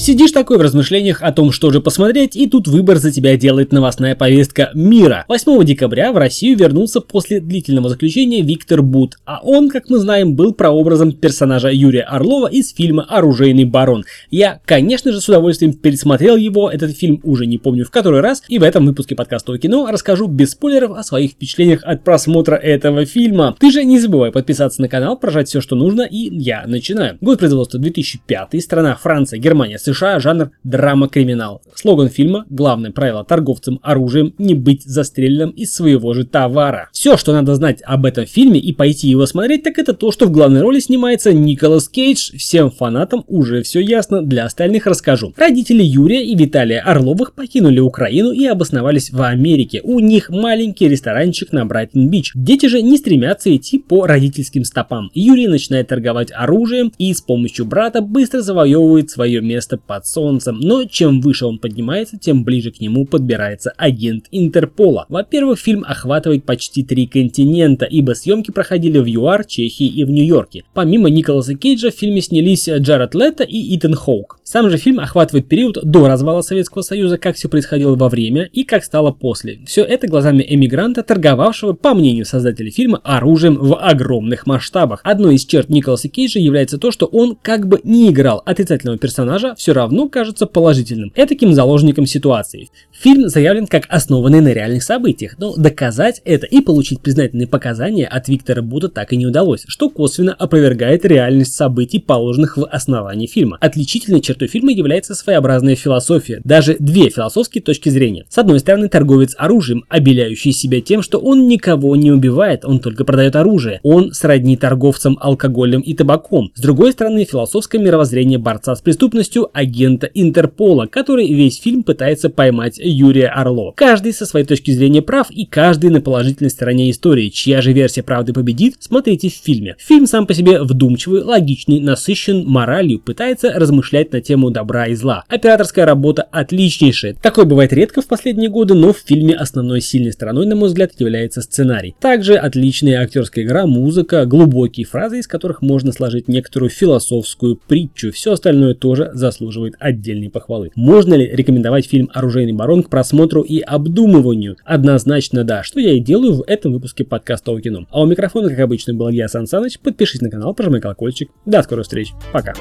Сидишь такой в размышлениях о том, что же посмотреть, и тут выбор за тебя делает новостная повестка мира. 8 декабря в Россию вернулся после длительного заключения Виктор Бут, а он, как мы знаем, был прообразом персонажа Юрия Орлова из фильма «Оружейный барон». Я, конечно же, с удовольствием пересмотрел его, этот фильм уже не помню в который раз, и в этом выпуске подкаста о кино расскажу без спойлеров о своих впечатлениях от просмотра этого фильма. Ты же не забывай подписаться на канал, прожать все, что нужно, и я начинаю. Год производства 2005, страна Франция, Германия, США, жанр драма-криминал. Слоган фильма «Главное правило торговцам оружием – не быть застреленным из своего же товара». Все, что надо знать об этом фильме и пойти его смотреть, так это то, что в главной роли снимается Николас Кейдж. Всем фанатам уже все ясно, для остальных расскажу. Родители Юрия и Виталия Орловых покинули Украину и обосновались в Америке. У них маленький ресторанчик на Брайтон-Бич. Дети же не стремятся идти по родительским стопам. Юрий начинает торговать оружием и с помощью брата быстро завоевывает свое место под солнцем. Но чем выше он поднимается, тем ближе к нему подбирается агент Интерпола. Во-первых, фильм охватывает почти три континента, ибо съемки проходили в ЮАР, Чехии и в Нью-Йорке. Помимо Николаса Кейджа в фильме снялись Джаред Лето и Итан Хоук. Сам же фильм охватывает период до развала Советского Союза, как все происходило во время и как стало после. Все это глазами эмигранта, торговавшего, по мнению создателей фильма, оружием в огромных масштабах. Одной из черт Николаса Кейджа является то, что он как бы не играл отрицательного персонажа, все равно кажется положительным, этаким заложником ситуации. Фильм заявлен как основанный на реальных событиях, но доказать это и получить признательные показания от Виктора Буда так и не удалось, что косвенно опровергает реальность событий, положенных в основании фильма. Отличительной чертой фильма является своеобразная философия, даже две философские точки зрения. С одной стороны, торговец оружием, обеляющий себя тем, что он никого не убивает, он только продает оружие. Он сродни торговцам алкоголем и табаком. С другой стороны, философское мировоззрение борца с преступностью агента Интерпола, который весь фильм пытается поймать Юрия Орлова. Каждый со своей точки зрения прав и каждый на положительной стороне истории. Чья же версия правды победит, смотрите в фильме. Фильм сам по себе вдумчивый, логичный, насыщен моралью, пытается размышлять на тему добра и зла. Операторская работа отличнейшая. Такое бывает редко в последние годы, но в фильме основной сильной стороной, на мой взгляд, является сценарий. Также отличная актерская игра, музыка, глубокие фразы, из которых можно сложить некоторую философскую притчу. Все остальное тоже заслуживает отдельной похвалы. Можно ли рекомендовать фильм «Оружейный барон» к просмотру и обдумыванию? Однозначно да, что я и делаю в этом выпуске подкаста о кино. А у микрофона, как обычно, был я, Сан Саныч. Подпишись на канал, прожимай колокольчик. До скорых встреч. Пока.